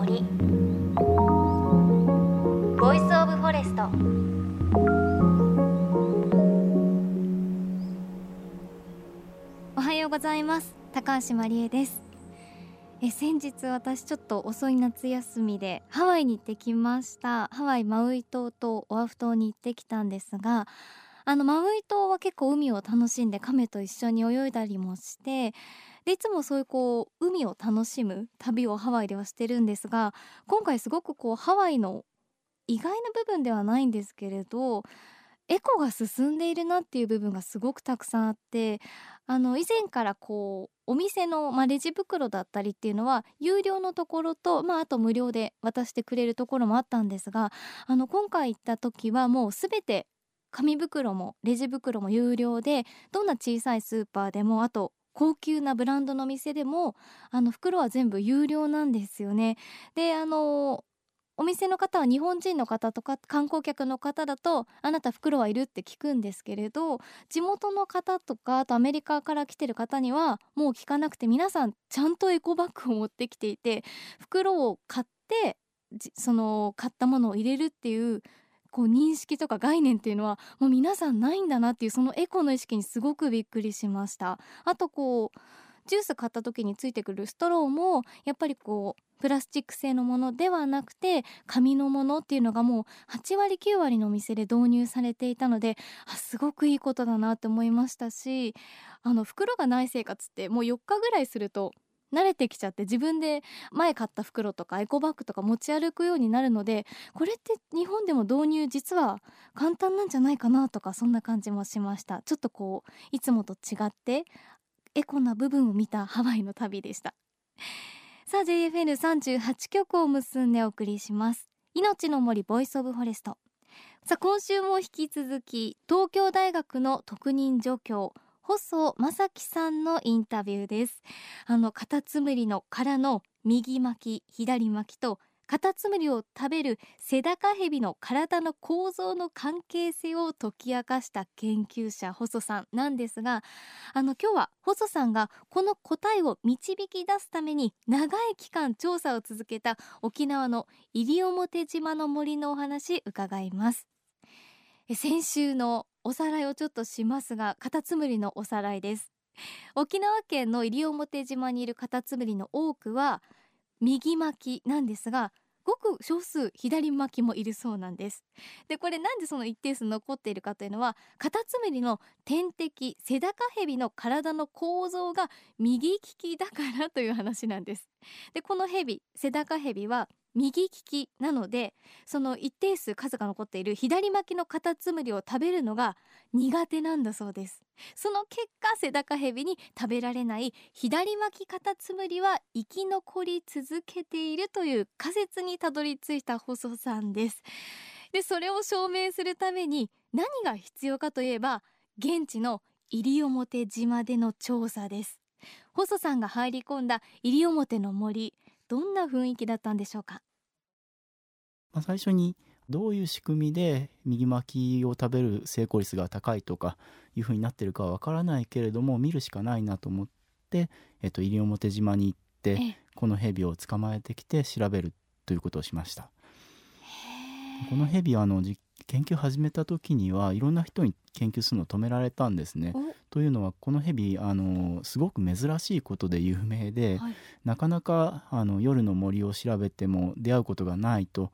森。 Voice of Forest おはようございます。高橋真理恵です。え先日私ちょっと遅い夏休みでハワイに行ってきました。ハワイマウイ島とオアフ島に行ってきたんですがあのマウイ島は結構海を楽しんで亀と一緒に泳いだりもしてでいつもそういうこう海を楽しむ旅をハワイではしてるんですが今回すごくこうハワイの意外な部分ではないんですけれどエコが進んでいるなっていう部分がすごくたくさんあってあの以前からこうお店の、まあ、レジ袋だったりっていうのは有料のところと、まあ、あと無料で渡してくれるところもあったんですがあの今回行った時はもう全て紙袋もレジ袋も有料でどんな小さいスーパーでもあと高級なブランドの店でもあの袋は全部有料なんですよね。であのお店の方は日本人の方とか観光客の方だとあなた袋はいるって聞くんですけれど地元の方とかあとアメリカから来てる方にはもう聞かなくて皆さんちゃんとエコバッグを持ってきていて袋を買ってその買ったものを入れるっていうこう認識とか概念っていうのはもう皆さんないんだなっていうそのエコの意識にすごくびっくりしました。あとこうジュース買った時についてくるストローもやっぱりこうプラスチック製のものではなくて紙のものっていうのがもう8割9割のお店で導入されていたのであすごくいいことだなって思いましたしあの袋がない生活ってもう4日ぐらいすると慣れてきちゃって自分で前買った袋とかエコバッグとか持ち歩くようになるのでこれって日本でも導入実は簡単なんじゃないかなとかそんな感じもしました。ちょっとこういつもと違ってエコな部分を見たハワイの旅でした。さあ JFN38 曲を結んでお送りします。命の森 Voice of Forest。さあ今週も引き続き東京大学の特任助教細将貴さんのインタビューです。あのカタツムリの殻の右巻き左巻きとカタツムリを食べるセダカヘビの体の構造の関係性を解き明かした研究者細さんなんですがあの今日は細さんがこの答えを導き出すために長い期間調査を続けた沖縄の西表島の森のお話伺います。先週のおさらいをちょっとしますがカタツムリのおさらいです。沖縄県の西表島にいるカタツムリの多くは右巻きなんですがごく少数左巻きもいるそうなんです。でこれなんでその一定数残っているかというのはカタツムリの天敵セダカヘビの体の構造が右利きだからという話なんです。でこのヘビセダカヘビは右利きなのでその一定数数が残っている左巻きのカタツムリを食べるのが苦手なんだそうです。その結果セダカヘビに食べられない左巻きカタツムリは生き残り続けているという仮説にたどり着いた細さんです。でそれを証明するために何が必要かといえば現地の西表島での調査です。細さんが入り込んだ西表の森どんな雰囲気だったんでしょうか、まあ、最初にどういう仕組みで右巻きを食べる成功率が高いとかいうふうになってるかはわからないけれども見るしかないなと思って、えっと、西表島に行ってこのヘビを捕まえてきて調べるということをしました。このヘビはあの研究始めた時にはいろんな人に研究するのを止められたんですね。というのはこのヘビあのすごく珍しいことで有名で、はい、なかなかあの夜の森を調べても出会うことがないと。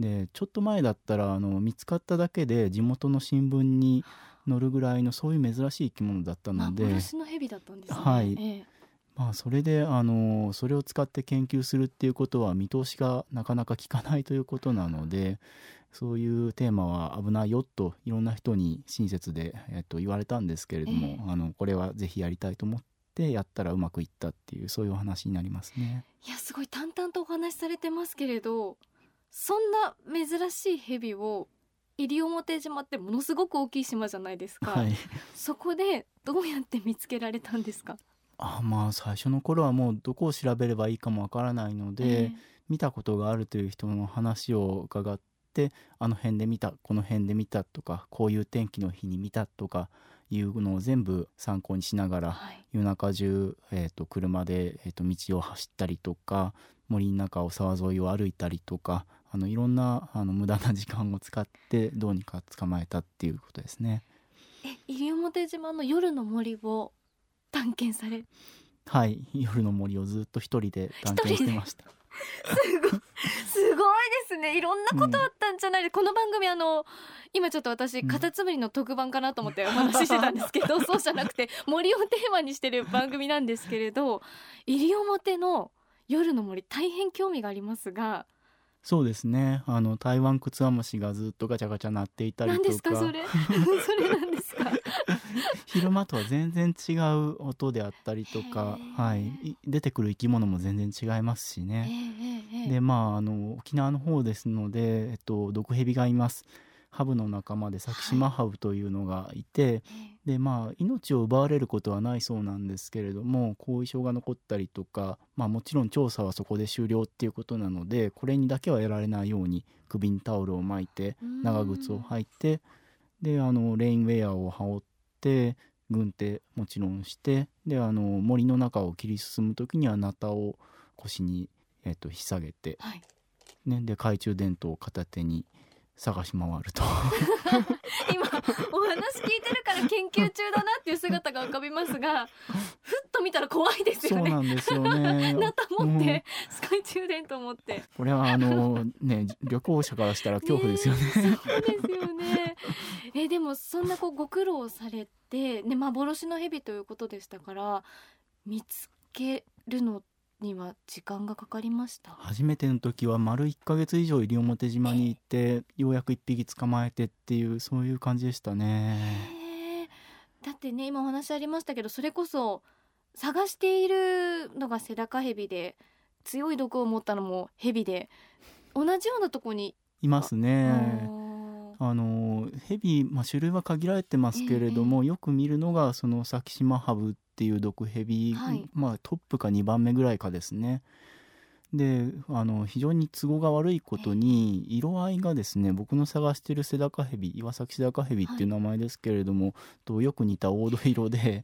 でちょっと前だったらあの見つかっただけで地元の新聞に載るぐらいのそういう珍しい生き物だったので幻のヘビだったんですね。はい、ええまあ、それであのそれを使って研究するっていうことは見通しがなかなか効かないということなのでそういうテーマは危ないよといろんな人に親切で、えっと、言われたんですけれども、えー、あのこれはぜひやりたいと思ってやったらうまくいったっていうそういうお話になりますね。いやすごい淡々とお話しされてますけれどそんな珍しいヘビを西表島ってものすごく大きい島じゃないですか、はい、そこでどうやって見つけられたんですか？あまあ最初の頃はもうどこを調べればいいかもわからないので、えー、見たことがあるという人の話を伺ってあの辺で見たこの辺で見たとかこういう天気の日に見たとかいうのを全部参考にしながら、はい、夜中中、えーと、車で、えーと、道を走ったりとか森の中を沢沿いを歩いたりとかあのいろんなあの無駄な時間を使ってどうにか捕まえたっていうことですね。え西表島の夜の森を探検されはい夜の森をずっと一人で探検してました。すごいですね。いろんなことあったんじゃない。で、この番組あの今ちょっと私うん。カタツムリの特番かなと思って お話ししてたんですけど、そうじゃなくて森をテーマにしてる番組なんですけれど西表の夜の森大変興味がありますが。そうですね。あの台湾クツワムシがずっとガチャガチャ鳴っていたり何とか。ですかそれ？それなんですか？昼間とは全然違う音であったりとか、はい、い出てくる生き物も全然違いますしええね。でまああの沖縄の方ですので、えっと、毒蛇がいます。ハブの仲間でサキシマハブというのがいて、えでまあ命を奪われることはないそうなんですけれども後遺症が残ったりとか、まあ、もちろん調査はそこで終了っていうことなのでこれにだけはやられないように首にタオルを巻いてえ長靴を履いてであのレインウェアを羽織って軍手もちろんしてであの森の中を切り進む時にはナタを腰に、えっと、引っ提げて、はい。ね、で懐中電灯を片手に探し回ると。今お話聞いてるから研究中だなっていう姿が浮かびますが ふっと見たら怖いですそうよねなんですよね。ナタ持って、うん。懐中電灯持って。これはあのね旅行者からしたら恐怖ですよね。えそうですよね。えでもそんなこうご苦労されて、ね、幻の蛇ということでしたから見つけるのには時間がかかりました。初めての時は丸1ヶ月以上西表島に行ってようやく1匹捕まえてっていうそういう感じでしたね。だってね今お話ありましたけどそれこそ探しているのがセダカヘビで強い毒を持ったのもヘビで同じようなとこに、います。あねーあのヘビ、まあ、種類は限られてますけれども、よく見るのがそのサキシマハブっていう毒ヘビ、はい。まあ、トップか2番目ぐらいかですね。であの非常に都合が悪いことに色合いがですね僕の探してるセダカヘビ岩崎セダカヘビっていう名前ですけれども、とよく似た黄土色でへー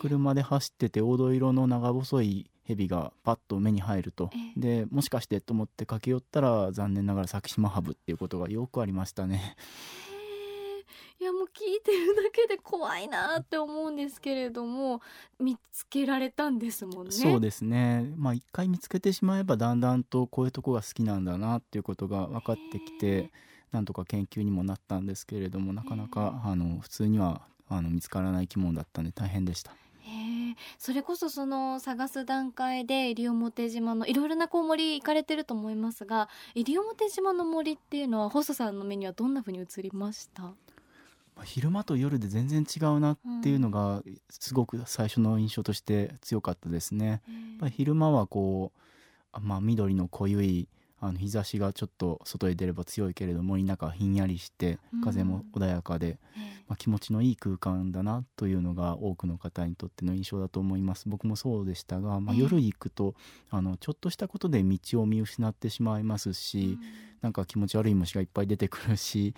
車で走ってて黄土色の長細いヘビがパッと目に入るとえでもしかしてと思って駆け寄ったら残念ながらサキシマハブっていうことがよくありましたね。いやもう聞いてるだけで怖いなって思うんですけれども見つけられたんですもんね。そうですねまあ一回見つけてしまえばだんだんとこういうとこが好きなんだなっていうことが分かってきてなんとか研究にもなったんですけれどもなかなかあの普通にはあの見つからない生き物だったんで大変でした。それこそその探す段階で西表島のいろいろなこう森行かれてると思いますが西表島の森っていうのは細さんの目にはどんな風に映りました？まあ昼間と夜で全然違うなっていうのがすごく最初の印象として強かったですね。やっぱり昼間はこうあまあ緑の濃ゆいあの日差しがちょっと外へ出れば強いけれど森の中はひんやりしてうん。風も穏やかで、ええ。まあ、気持ちのいい空間だなというのが多くの方にとっての印象だと思います。僕もそうでしたが、まあ、ええ。夜行くとあのちょっとしたことで道を見失ってしまいますし、なんか気持ち悪い虫がいっぱい出てくるし、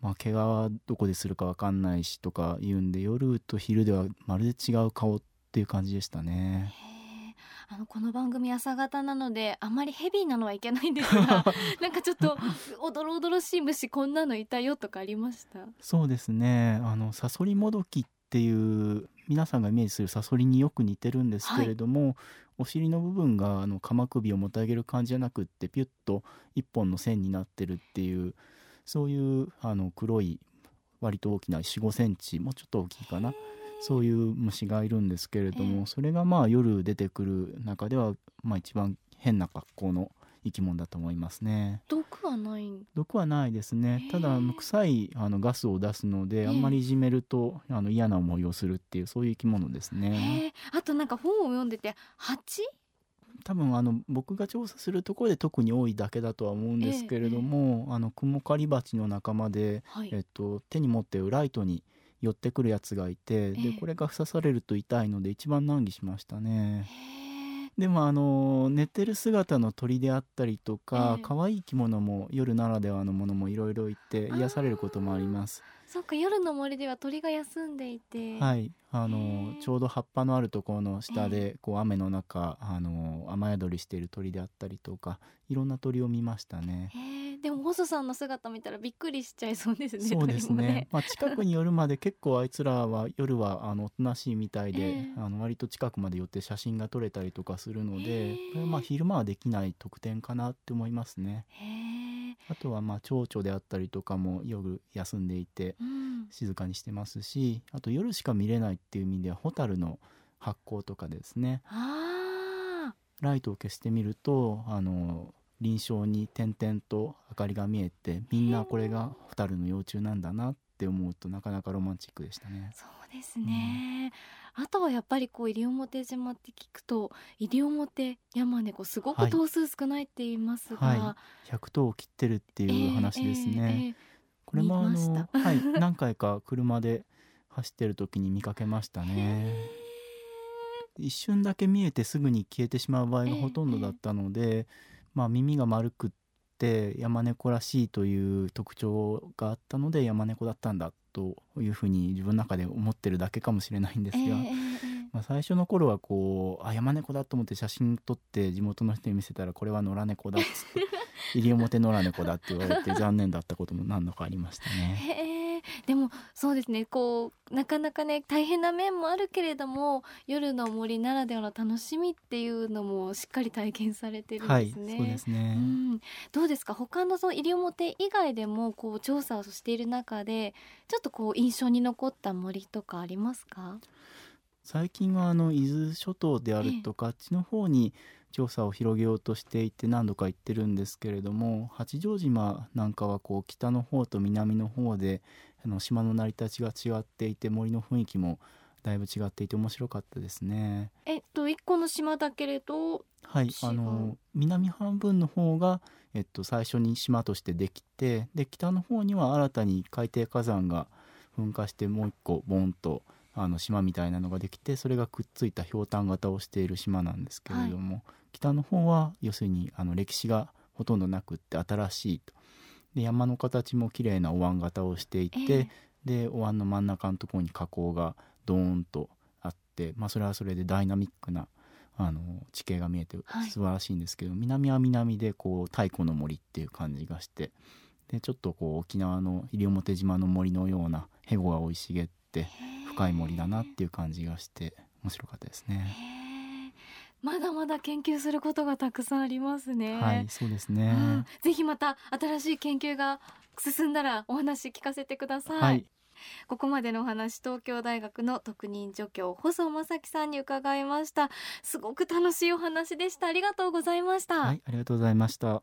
まあ、怪我はどこでするか分かんないしとか言うんで夜と昼ではまるで違う顔っていう感じでしたね。あのこの番組朝方なのであまりヘビーなのはいけないんですが なんかちょっとおどろおどろしい虫こんなのいたよとかありました？そうですね。あのサソリモドキっていう皆さんがイメージするサソリによく似てるんですけれども、お尻の部分があの鎌首をもたげる感じじゃなくってピュッと一本の線になってるっていうそういうあの黒い割と大きな4 5センチもうちょっと大きいかなそういう虫がいるんですけれども、ええ。それがまあ夜出てくる中では、まあ、一番変な格好の生き物だと思いますね。毒はないん？毒はないですね。へえ。ただ臭いあのガスを出すので、えあんまりいじめるとあの嫌な思いをするっていうそういう生き物ですね。へえ。あとなんか本を読んでて蜂？多分あの僕が調査するところで特に多いだけだとは思うんですけれども、あのクモカリバチの仲間で、はい。えっと、手に持ってるライトに寄ってくるやつがいて、ええ。でこれが刺されると痛いので一番難儀しましたね。でもあの寝てる姿の鳥であったりとかええ。可愛い生き物も夜ならではのものもいろいろいて癒されることもあります。そうか夜の森では鳥が休んでいて。はい。あへのえ。ちょうど葉っぱのあるところの下でこう雨の中あの雨宿りしている鳥であったりとかいろんな鳥を見ましたね。へえでも細さんの姿見たらびっくりしちゃいそうですねそうです鳥もね。まあ、近くに寄るまで結構あいつらは夜はあのおとなしいみたいで、ええ。あの割と近くまで寄って写真が撮れたりとかするのへでえ。これはまあ昼間はできない特典かなって思いますね。へえ。あとはまあ蝶々であったりとかも夜休んでいてうん。静かにしてますしあと夜しか見れないっていう意味ではホタルの発光とかですね。あライトを消してみるとあの臨床に点々と明かりが見えてみんなこれがホタルの幼虫なんだなって思うとなかなかロマンチックでしたね。ー。そうですね、あとはやっぱりこう西表島って聞くと西表山猫すごくはい。頭数少ないって言いますが、は100頭を切ってるっていう話ですね。これもあの、はい、何回か車で走ってる時に見かけましたえーえー。ね。一瞬だけ見えてすぐに消えてしまう場合がほとんどだったので、まあ耳が丸くって山猫らしいという特徴があったので山猫だったんだというふうに自分の中で思ってるだけかもしれないんですが、えーまあ、最初の頃はこうあ山猫だと思って写真撮って地元の人に見せたらこれは野良猫だっつって 西表野良猫だって言われて残念だったことも何度かありましたね。へえでもそうですね。こうなかなかね大変な面もあるけれども夜の森ならではの楽しみっていうのもしっかり体験されてるんはい、ですね。そうですね。うん、どうですか？他のその西表以外でもこう調査をしている中でちょっとこう印象に残った森とかありますか？最近はあの伊豆諸島であるとか、あっちの方に調査を広げようとしていて何度か行ってるんですけれども八丈島なんかはこう北の方と南の方であの島の成り立ちが違っていて森の雰囲気もだいぶ違っていて面白かったですね。えっと一個の島だけれどはいあの南半分の方が、えっと、最初に島としてできてで北の方には新たに海底火山が噴火してもう一個ボンとあの島みたいなのができてそれがくっついたひょうたん型をしている島なんですけれども、北の方は要するにあの歴史がほとんどなくって新しいと。で山の形も綺麗なお椀型をしていて、ええ。でお椀の真ん中のところに火口がドーンとあって、まあ、それはそれでダイナミックなあの地形が見えてはい。素晴らしいんですけど、南は南でこう太古の森っていう感じがしてでちょっとこう沖縄の西表島の森のようなヘゴが生い茂って深い森だなっていう感じがして面白かったですへね。えまだまだ研究することがたくさんありますね。はいそうですうんね。ぜひまた新しい研究が進んだらお話聞かせてください。はいここまでのお話東京大学の特任助教細正樹さんに伺いましたすごく楽しいお話でしたありがとうございました、はいありがとうございました。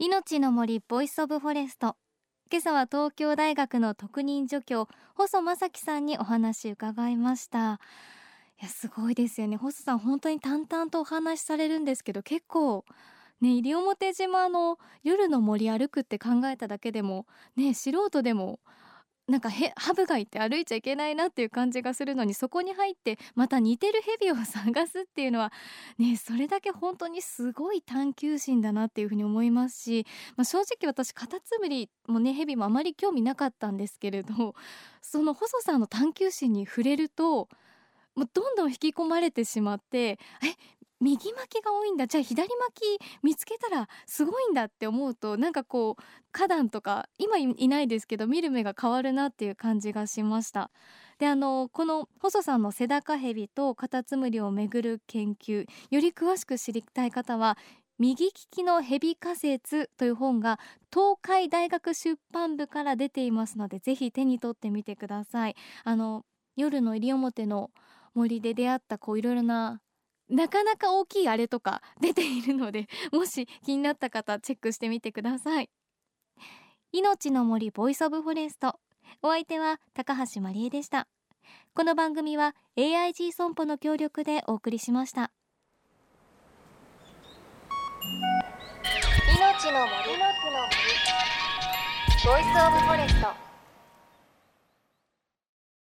命の森 Voice of Forest。今朝は東京大学の特任助教細将貴さんにお話伺いました。いやすごいですよね。細さん本当に淡々とお話しされるんですけど結構ね西表島の夜の森歩くって考えただけでもね素人でもなんかへハブがいて歩いちゃいけないなっていう感じがするのにそこに入ってまた似てるヘビを探すっていうのはねそれだけ本当にすごい探求心だなっていうふうに思いますし、まあ、正直私カタツムリもねヘビもあまり興味なかったんですけれどその細さんの探求心に触れるともうどんどん引き込まれてしまってえ右巻きが多いんだ。じゃあ左巻き見つけたらすごいんだって思うとなんかこう花壇とか今いないですけど見る目が変わるなっていう感じがしました。であのこの細さんのセダカヘビとカタツムリをめぐる研究より詳しく知りたい方は右利きのヘビ仮説という本が東海大学出版部から出ていますのでぜひ手に取ってみてください。あの夜の西表の森で出会ったこういろいろななかなか大きいあれとか出ているので もし気になった方チェックしてみてください。命の森 Voice of Forest お相手は高橋真理恵でした。この番組は AIG 損保の協力でお送りしました。命の森。の森。 Voice of Forest